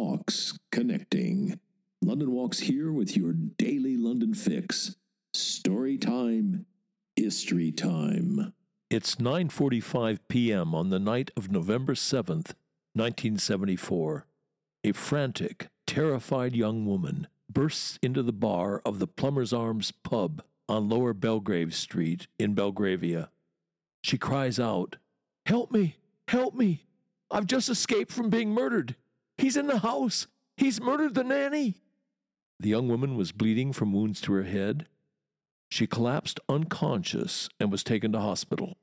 Walks Connecting. London Walks here with your daily London fix. Story time, history time. It's 9:45 p.m. on the night of November 7th, 1974. A frantic, terrified young woman bursts into the bar of the Plumber's Arms pub on Lower Belgrave Street in Belgravia. She cries out, "Help me! Help me! I've just escaped from being murdered. He's in the house. He's murdered the nanny." The young woman was bleeding from wounds to her head. She collapsed unconscious and was taken to hospital.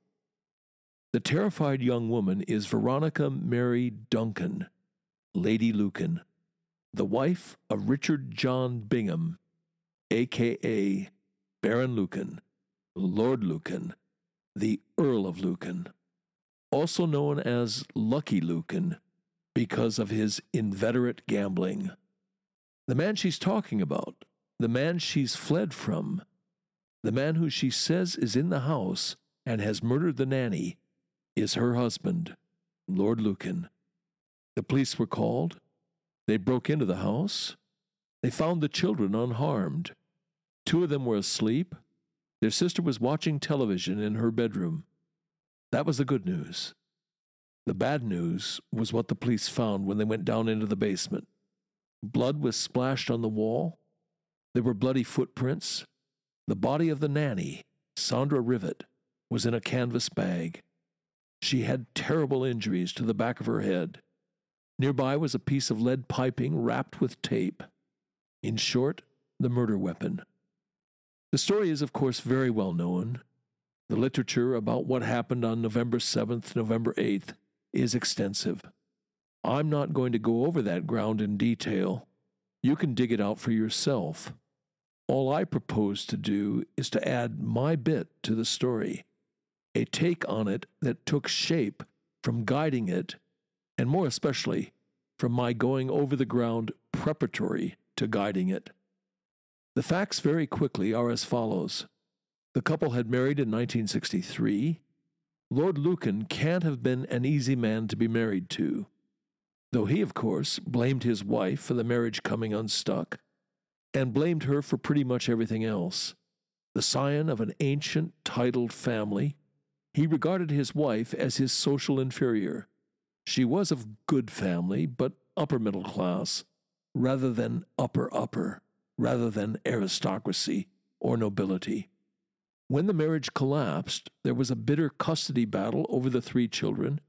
The terrified young woman is Veronica Mary Duncan, Lady Lucan, the wife of Richard John Bingham, aka Baron Lucan, Lord Lucan, the Earl of Lucan, also known as Lucky Lucan because of his inveterate gambling. The man she's talking about, the man she's fled from, the man who she says is in the house and has murdered the nanny, is her husband, Lord Lucan. The police were called. They broke into the house. They found the children unharmed. Two of them were asleep. Their sister was watching television in her bedroom. That was the good news. The bad news was what the police found when they went down into the basement. Blood was splashed on the wall. There were bloody footprints. The body of the nanny, Sandra Rivett, was in a canvas bag. She had terrible injuries to the back of her head. Nearby was a piece of lead piping wrapped with tape. In short, the murder weapon. The story is, of course, very well known. The literature about what happened on November 7th, November 8th is extensive. I'm not going to go over that ground in detail. You can dig it out for yourself. All I propose to do is to add my bit to the story, a take on it that took shape from guiding it, and more especially from my going over the ground preparatory to guiding it. The facts very quickly are as follows. The couple had married in 1963. Lord Lucan can't have been an easy man to be married to, though he, of course, blamed his wife for the marriage coming unstuck, and blamed her for pretty much everything else. The scion of an ancient, titled family, he regarded his wife as his social inferior. She was of good family, but upper middle class, rather than upper upper rather than aristocracy or nobility. When the marriage collapsed, there was a bitter custody battle over the three children,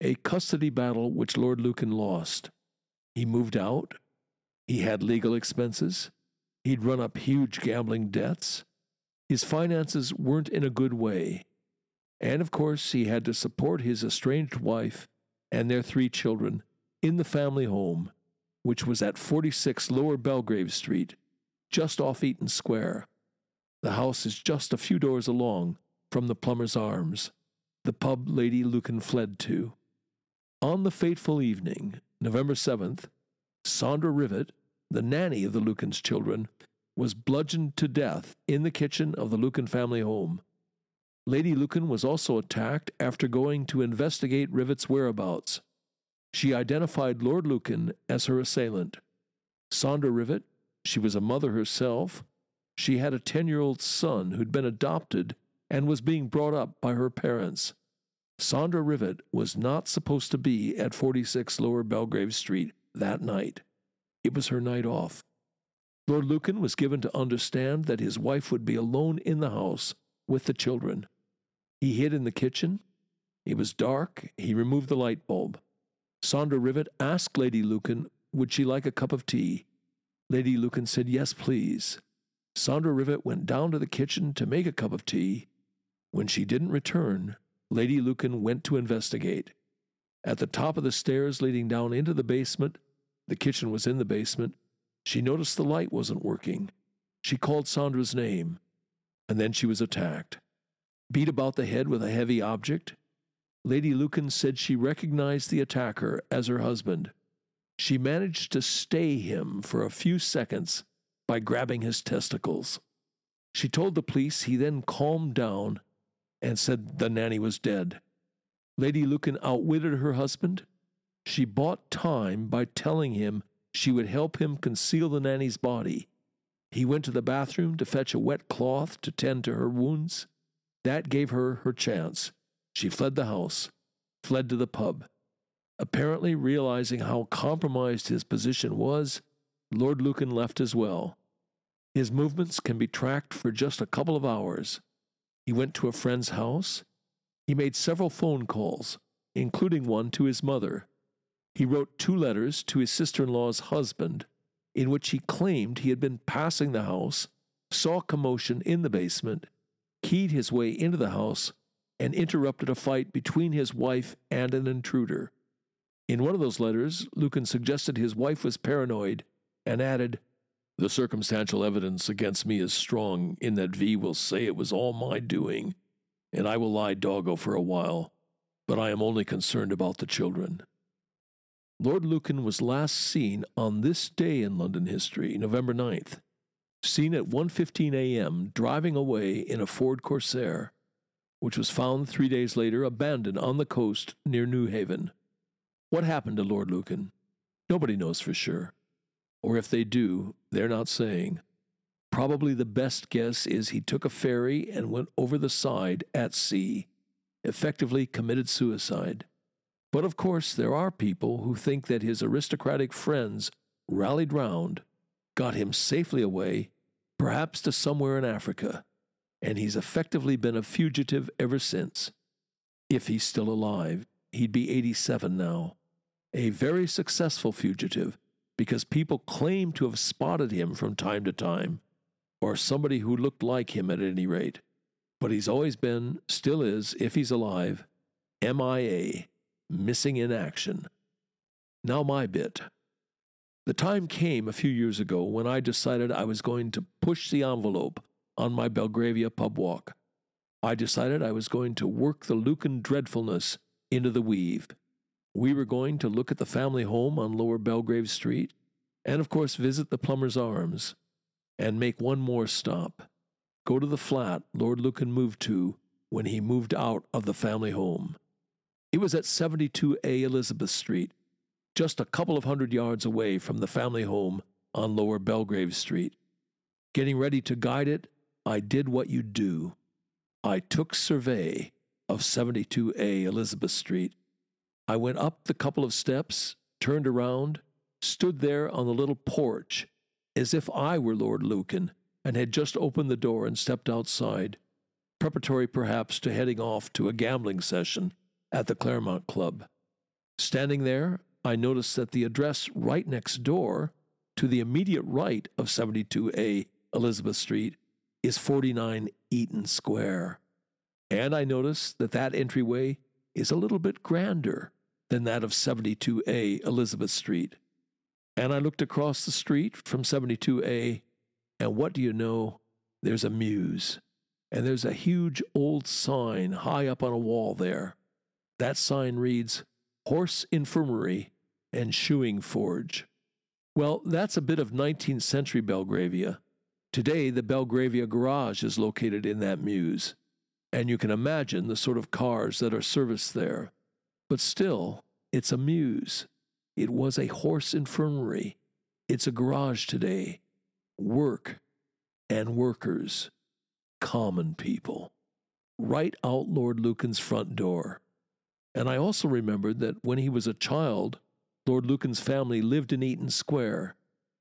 a custody battle which Lord Lucan lost. He moved out. He had legal expenses. He'd run up huge gambling debts. His finances weren't in a good way. And of course, he had to support his estranged wife and their three children in the family home which was at 46 Lower Belgrave Street, just off Eaton Square. The house is just a few doors along from the Plumber's Arms, the pub Lady Lucan fled to. On the fateful evening, November 7th, Sandra Rivett, the nanny of the Lucan's children, was bludgeoned to death in the kitchen of the Lucan family home. Lady Lucan was also attacked after going to investigate Rivett's whereabouts. She identified Lord Lucan as her assailant. Sandra Rivett, she was a mother herself. She had a 10 year old son who'd been adopted and was being brought up by her parents. Sandra Rivett was not supposed to be at 46 Lower Belgrave Street that night. It was her night off. Lord Lucan was given to understand that his wife would be alone in the house with the children. He hid in the kitchen. It was dark. He removed the light bulb. Sandra Rivett asked Lady Lucan would she like a cup of tea. Lady Lucan said yes, please. Sandra Rivett went down to the kitchen to make a cup of tea. When she didn't return, Lady Lucan went to investigate. At the top of the stairs leading down into the basement, the kitchen was in the basement, she noticed the light wasn't working. She called Sandra's name, and then she was attacked. Beat about the head with a heavy object, Lady Lucan said she recognized the attacker as her husband. She managed to stay him for a few seconds by grabbing his testicles. She told the police he then calmed down and said the nanny was dead. Lady Lucan outwitted her husband. she bought time by telling him she would help him conceal the nanny's body. He went to the bathroom to fetch a wet cloth to tend to her wounds. That gave her her chance. She fled the house, fled to the pub. Apparently realizing how compromised his position was, Lord Lucan left as well. His movements can be tracked for just a couple of hours. He went to a friend's house. He made several phone calls, including one to his mother. He wrote two letters to his sister in law's husband, in which he claimed he had been passing the house, saw commotion in the basement, keyed his way into the house, and interrupted a fight between his wife and an intruder. In one of those letters, Lucan suggested his wife was paranoid and added, The circumstantial evidence against me is strong in that V will say it was all my doing, and I will lie doggo for a while, but I am only concerned about the children. Lord Lucan was last seen on this day in London history, November 9th, seen at 1:15 a.m. driving away in a Ford Corsair, which was found 3 days later abandoned on the coast near Newhaven. What happened to Lord Lucan? Nobody knows for sure. Or if they do, they're not saying. Probably the best guess is he took a ferry and went over the side at sea, effectively committed suicide. But of course, there are people who think that his aristocratic friends rallied round, got him safely away, perhaps to somewhere in Africa, and he's effectively been a fugitive ever since. If he's still alive, he'd be 87 now. A very successful fugitive because people claim to have spotted him from time to time, or somebody who looked like him at any rate. But he's always been, still is, if he's alive, MIA missing in action. Now, my bit. The time came a few years ago when I decided I was going to push the envelope on my Belgravia pub walk. I decided I was going to work the Lucan dreadfulness into the weave. We were going to look at the family home on Lower Belgrave Street, and of course visit the Plumber's Arms, and make one more stop. Go to the flat Lord Lucan moved to when he moved out of the family home. It was at 72A Elizabeth Street, just a couple of hundred yards away from the family home on Lower Belgrave Street. Getting ready to guide it, I did what you do. I took survey of 72A Elizabeth Street. I went up the couple of steps, turned around, stood there on the little porch as if I were Lord Lucan and had just opened the door and stepped outside, preparatory perhaps to heading off to a gambling session at the Clermont Club. Standing there, I noticed that the address right next door to the immediate right of 72A Elizabeth Street is 49 Eaton Square. And I noticed that that entryway is a little bit grander than that of 72A Elizabeth Street. And I looked across the street from 72A, and what do you know? There's a mews. And there's a huge old sign high up on a wall there. That sign reads Horse Infirmary and Shoeing Forge. Well, that's a bit of 19th century Belgravia. Today, the Belgravia Garage is located in that mews, and you can imagine the sort of cars that are serviced there. But still, it's a mews. It was a horse infirmary. It's a garage today. Work and workers, common people. Right out Lord Lucan's front door. And I also remembered that when he was a child, Lord Lucan's family lived in Eaton Square.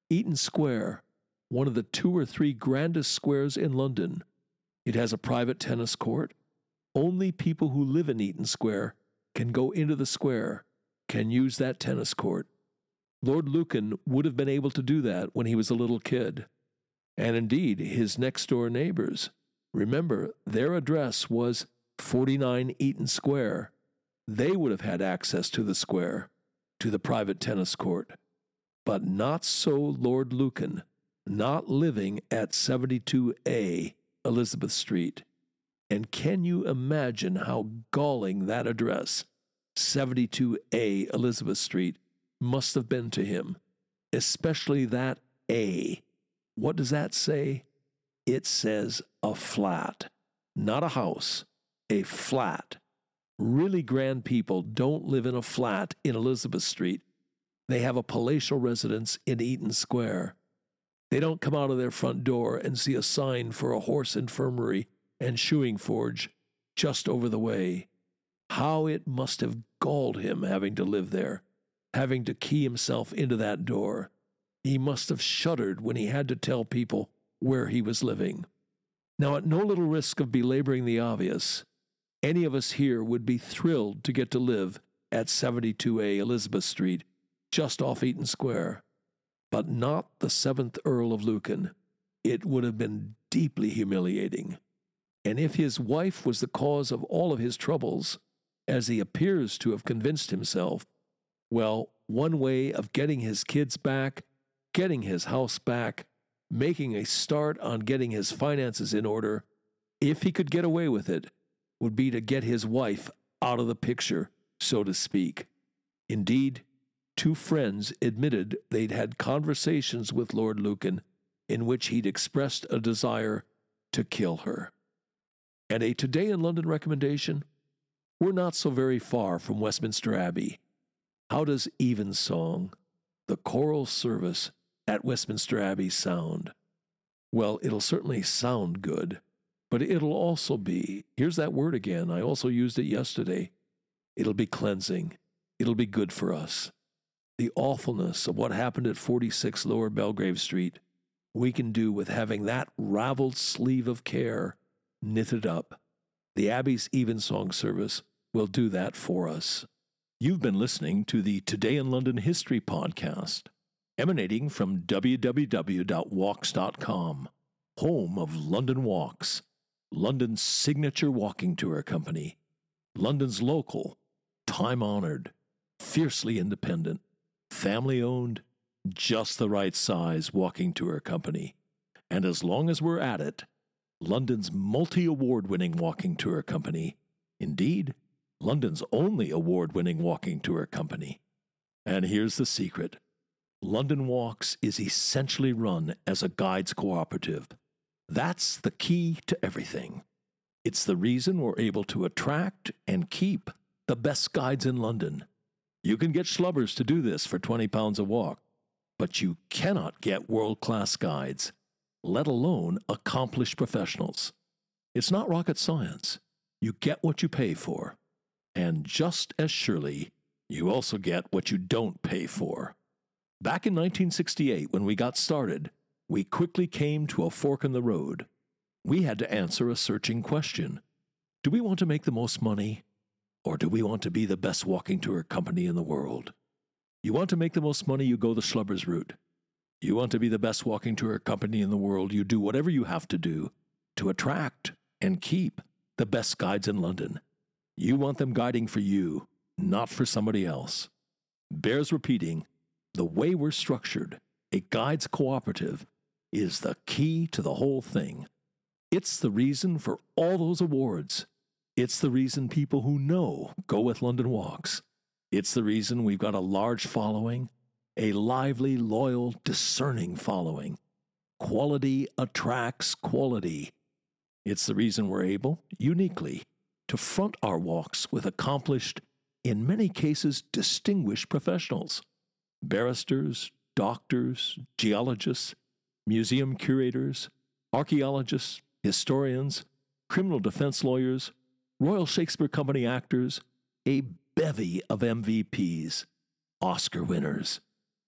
Eaton Square, one of the two or three grandest squares in London. It has a private tennis court. Only people who live in Eaton Square can go into the square, can use that tennis court. Lord Lucan would have been able to do that when he was a little kid. And indeed, his next door neighbors. Remember, their address was 49 Eaton Square, they would have had access to the square, to the private tennis court. But not so Lord Lucan, not living at 72A Elizabeth Street. And can you imagine how galling that address, 72A Elizabeth Street, must have been to him? Especially that A. What does that say? It says a flat, not a house, a flat Really grand people don't live in a flat in Elizabeth Street. They have a palatial residence in Eaton Square. They don't come out of their front door and see a sign for a horse infirmary and shoeing forge just over the way. How it must have galled him having to live there, having to key himself into that door. He must have shuddered when he had to tell people where he was living. Now, at no little risk of belaboring the obvious, any of us here would be thrilled to get to live at 72A Elizabeth Street, just off Eaton Square. But not the seventh Earl of Lucan. It would have been deeply humiliating. And if his wife was the cause of all of his troubles, as he appears to have convinced himself, well, one way of getting his kids back, getting his house back, making a start on getting his finances in order, if he could get away with it, would be to get his wife out of the picture, so to speak. Indeed, two friends admitted they'd had conversations with Lord Lucan in which he'd expressed a desire to kill her. And a Today in London recommendation we're not so very far from Westminster Abbey. How does Evensong, the choral service at Westminster Abbey, sound? Well, it'll certainly sound good, but it'll also be here's that word again. I also used it yesterday. It'll be cleansing, it'll be good for us. The awfulness of what happened at 46 Lower Belgrave Street, we can do with having that raveled sleeve of care knitted up the Abbey's Evensong service will do that for us. You've been listening to the Today in London History podcast, emanating from www.walks.com, home of London Walks, London's signature walking tour company, London's local, time honored, fiercely independent, family owned, just the right size walking tour company. And as long as we're at it, London's multi award winning walking tour company, indeed, London's only award winning walking tour company. And here's the secret London Walks is essentially run as a guides cooperative. That's the key to everything. It's the reason we're able to attract and keep the best guides in London. You can get schlubbers to do this for 20 pounds a walk, but you cannot get world class guides let alone accomplished professionals. It's not rocket science. You get what you pay for. And just as surely, you also get what you don't pay for. Back in 1968, when we got started, we quickly came to a fork in the road. We had to answer a searching question Do we want to make the most money, or do we want to be the best walking tour company in the world? You want to make the most money, you go the Schlubbers route. You want to be the best walking tour company in the world, you do whatever you have to do to attract and keep the best guides in London. You want them guiding for you, not for somebody else. Bears repeating the way we're structured, a guides cooperative, is the key to the whole thing. It's the reason for all those awards. It's the reason people who know go with London Walks. It's the reason we've got a large following a lively, loyal, discerning following. Quality attracts quality. It's the reason we're able, uniquely, to front our walks with accomplished, in many cases distinguished professionals barristers, doctors, geologists, museum curators, archaeologists, historians, criminal defense lawyers, Royal Shakespeare Company actors, a bevy of MVPs, Oscar winners,